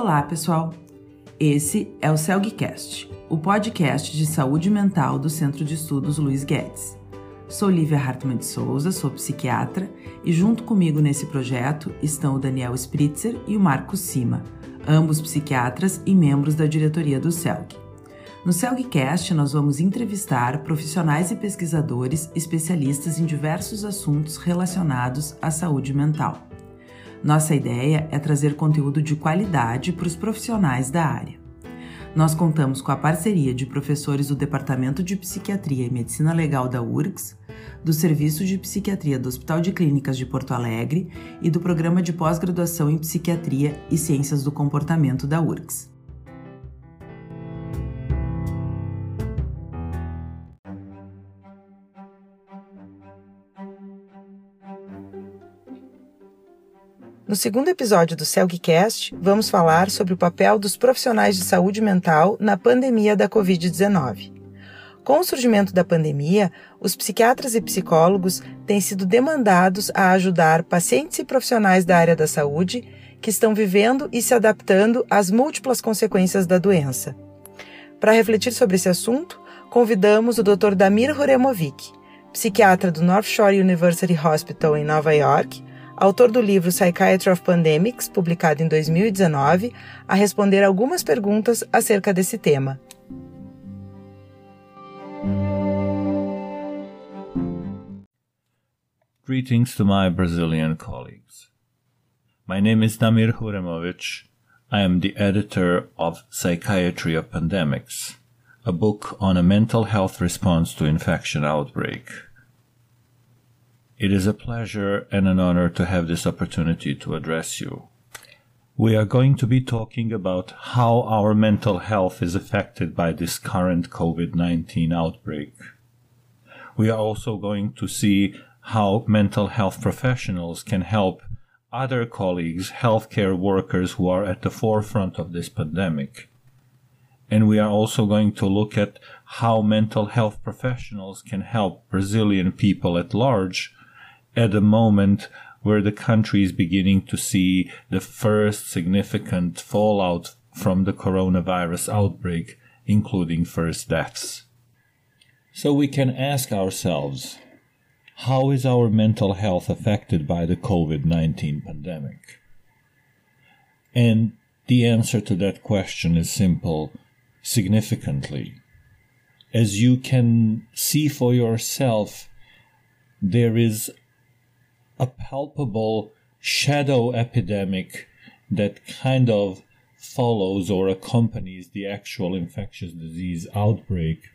Olá, pessoal! Esse é o CELGcast, o podcast de saúde mental do Centro de Estudos Luiz Guedes. Sou Lívia Hartmann de Souza, sou psiquiatra e junto comigo nesse projeto estão o Daniel Spritzer e o Marcos Sima, ambos psiquiatras e membros da diretoria do CELG. No CELGcast, nós vamos entrevistar profissionais e pesquisadores especialistas em diversos assuntos relacionados à saúde mental. Nossa ideia é trazer conteúdo de qualidade para os profissionais da área. Nós contamos com a parceria de professores do Departamento de Psiquiatria e Medicina Legal da URGS, do Serviço de Psiquiatria do Hospital de Clínicas de Porto Alegre e do Programa de Pós-Graduação em Psiquiatria e Ciências do Comportamento da URGS. No segundo episódio do CELGcast, vamos falar sobre o papel dos profissionais de saúde mental na pandemia da Covid-19. Com o surgimento da pandemia, os psiquiatras e psicólogos têm sido demandados a ajudar pacientes e profissionais da área da saúde que estão vivendo e se adaptando às múltiplas consequências da doença. Para refletir sobre esse assunto, convidamos o Dr. Damir Horemovic, psiquiatra do North Shore University Hospital em Nova York, autor do livro Psychiatry of Pandemics, publicado em 2019, a responder algumas perguntas acerca desse tema. Greetings to my Brazilian colleagues. My name is Damir Huremovic. I am the editor of Psychiatry of Pandemics, a book on a mental health response to infection outbreak. It is a pleasure and an honor to have this opportunity to address you. We are going to be talking about how our mental health is affected by this current COVID 19 outbreak. We are also going to see how mental health professionals can help other colleagues, healthcare workers who are at the forefront of this pandemic. And we are also going to look at how mental health professionals can help Brazilian people at large at a moment where the country is beginning to see the first significant fallout from the coronavirus outbreak, including first deaths. So we can ask ourselves, how is our mental health affected by the COVID 19 pandemic? And the answer to that question is simple significantly. As you can see for yourself, there is a palpable shadow epidemic that kind of follows or accompanies the actual infectious disease outbreak.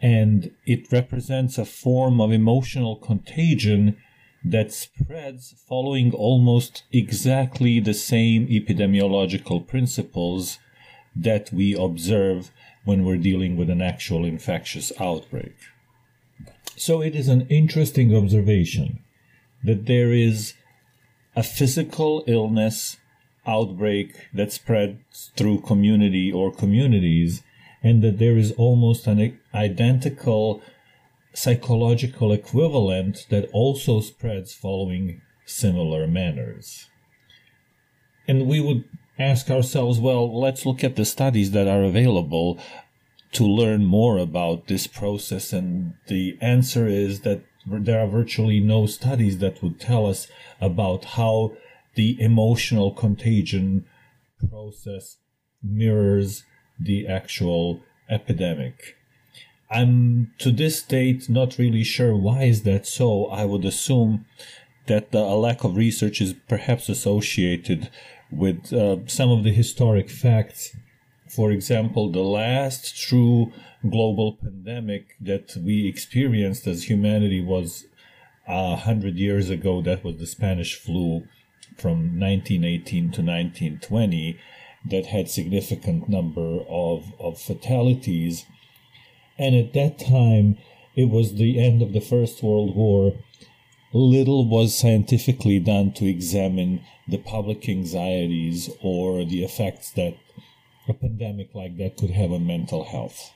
And it represents a form of emotional contagion that spreads following almost exactly the same epidemiological principles that we observe when we're dealing with an actual infectious outbreak. So it is an interesting observation that there is a physical illness outbreak that spreads through community or communities, and that there is almost an identical psychological equivalent that also spreads following similar manners. And we would ask ourselves, well, let's look at the studies that are available to learn more about this process. And the answer is that there are virtually no studies that would tell us about how the emotional contagion process mirrors the actual epidemic. I'm to this date not really sure why is that so. I would assume that the, lack of research is perhaps associated with uh, some of the historic facts. For example, the last true global pandemic that we experienced as humanity was a hundred years ago. That was the Spanish flu from 1918 to 1920 that had significant number of, of fatalities. And at that time, it was the end of the First World War. Little was scientifically done to examine the public anxieties or the effects that a pandemic like that could have on mental health.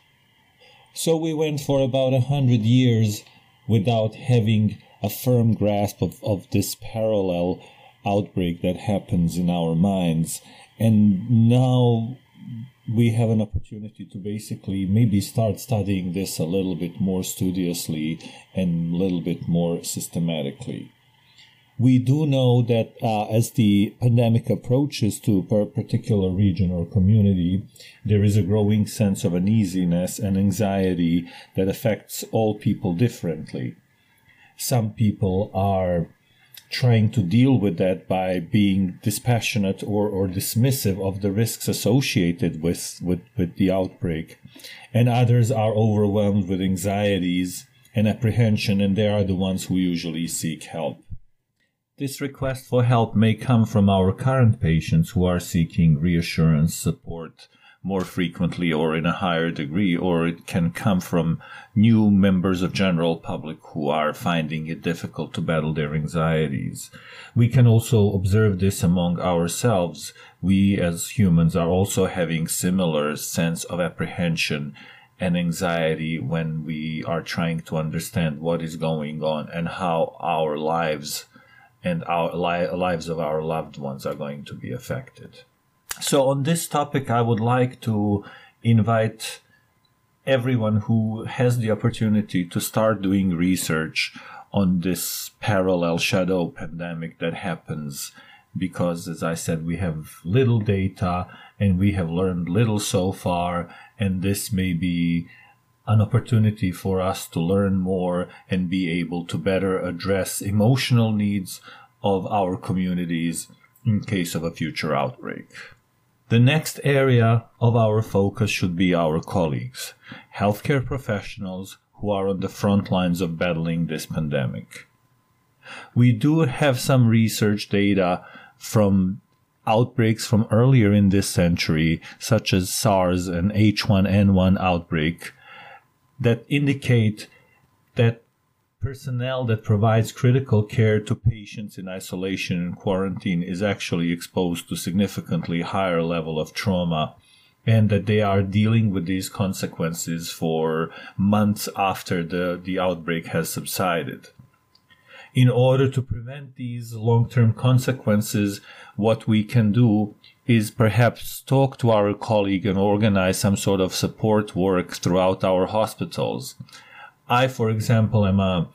So we went for about a hundred years without having a firm grasp of, of this parallel outbreak that happens in our minds. And now we have an opportunity to basically maybe start studying this a little bit more studiously and a little bit more systematically. We do know that uh, as the pandemic approaches to a particular region or community, there is a growing sense of uneasiness and anxiety that affects all people differently. Some people are trying to deal with that by being dispassionate or, or dismissive of the risks associated with, with, with the outbreak. And others are overwhelmed with anxieties and apprehension, and they are the ones who usually seek help. This request for help may come from our current patients who are seeking reassurance, support, more frequently or in a higher degree, or it can come from new members of general public who are finding it difficult to battle their anxieties. We can also observe this among ourselves. We as humans are also having similar sense of apprehension and anxiety when we are trying to understand what is going on and how our lives and our li- lives of our loved ones are going to be affected. So, on this topic, I would like to invite everyone who has the opportunity to start doing research on this parallel shadow pandemic that happens because, as I said, we have little data and we have learned little so far, and this may be an opportunity for us to learn more and be able to better address emotional needs of our communities in case of a future outbreak. The next area of our focus should be our colleagues, healthcare professionals who are on the front lines of battling this pandemic. We do have some research data from outbreaks from earlier in this century, such as SARS and H1N1 outbreak, that indicate that personnel that provides critical care to patients in isolation and quarantine is actually exposed to significantly higher level of trauma and that they are dealing with these consequences for months after the, the outbreak has subsided. In order to prevent these long-term consequences, what we can do is perhaps talk to our colleague and organize some sort of support work throughout our hospitals. I, for example, am a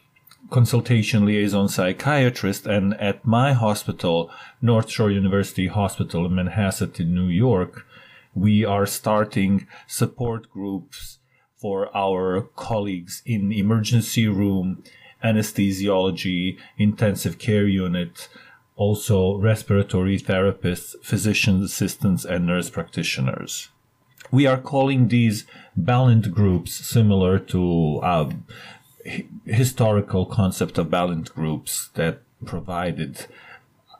consultation liaison psychiatrist, and at my hospital, North Shore University Hospital in Manhasset in New York, we are starting support groups for our colleagues in emergency room, anesthesiology, intensive care unit, also respiratory therapists, physician assistants, and nurse practitioners. We are calling these Balint groups similar to uh, historical concept of Balint groups that provided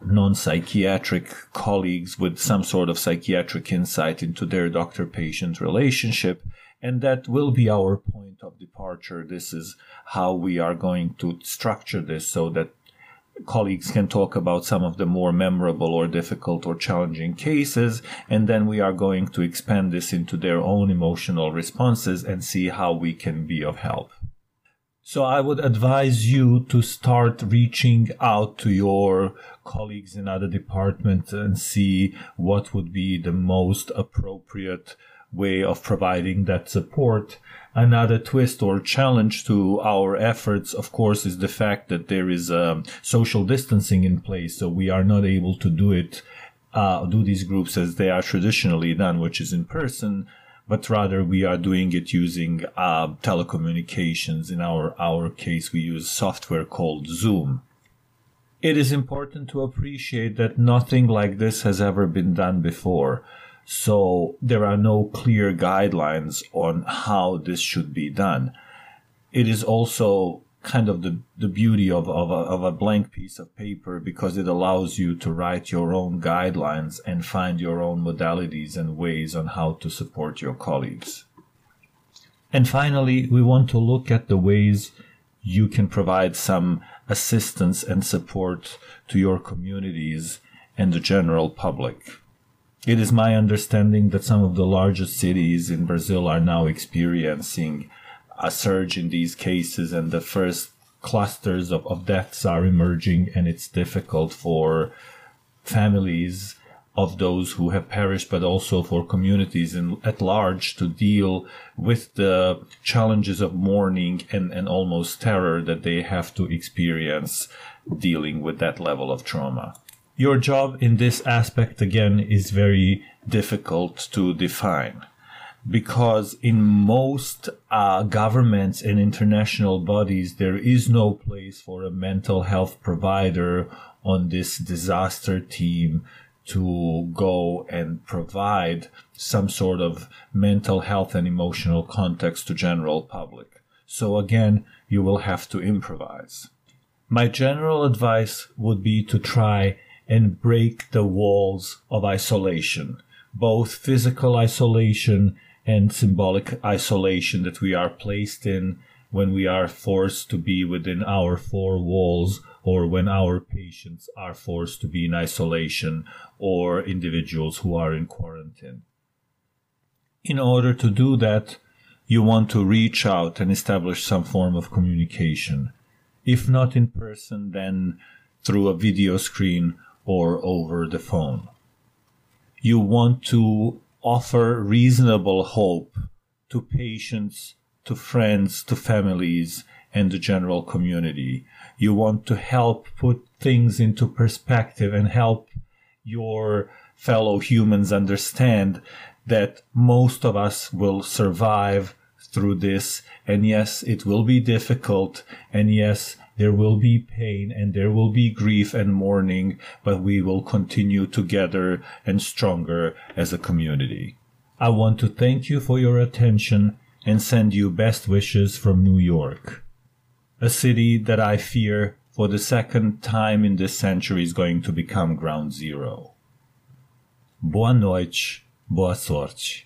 non-psychiatric colleagues with some sort of psychiatric insight into their doctor-patient relationship and that will be our point of departure this is how we are going to structure this so that colleagues can talk about some of the more memorable or difficult or challenging cases, and then we are going to expand this into their own emotional responses and see how we can be of help. So I would advise you to start reaching out to your colleagues in other departments and see what would be the most appropriate way of providing that support Another twist or challenge to our efforts, of course, is the fact that there is um, social distancing in place. So we are not able to do it, uh, do these groups as they are traditionally done, which is in person, but rather we are doing it using uh, telecommunications. In our, our case, we use software called Zoom. It is important to appreciate that nothing like this has ever been done before. So there are no clear guidelines on how this should be done. It is also kind of the, the beauty of, of, a, of a blank piece of paper because it allows you to write your own guidelines and find your own modalities and ways on how to support your colleagues. And finally, we want to look at the ways you can provide some assistance and support to your communities and the general public. It is my understanding that some of the largest cities in Brazil are now experiencing a surge in these cases, and the first clusters of, of deaths are emerging, and it's difficult for families of those who have perished, but also for communities in, at large to deal with the challenges of mourning and, and almost terror that they have to experience dealing with that level of trauma. Your job in this aspect, again, is very difficult to define because in most uh, governments and international bodies, there is no place for a mental health provider on this disaster team to go and provide some sort of mental health and emotional context to general public. So again, you will have to improvise. My general advice would be to try and break the walls of isolation, both physical isolation and symbolic isolation that we are placed in when we are forced to be within our four walls or when our patients are forced to be in isolation or individuals who are in quarantine. In order to do that, you want to reach out and establish some form of communication. If not in person, then through a video screen or over the phone. You want to offer reasonable hope to patients, to friends, to families, and the general community. You want to help put things into perspective and help your fellow humans understand that most of us will survive through this. And yes, it will be difficult. And yes, there will be pain and there will be grief and mourning, but we will continue together and stronger as a community. I want to thank you for your attention and send you best wishes from New York, a city that I fear for the second time in this century is going to become ground zero. Boa noite, boa sorte.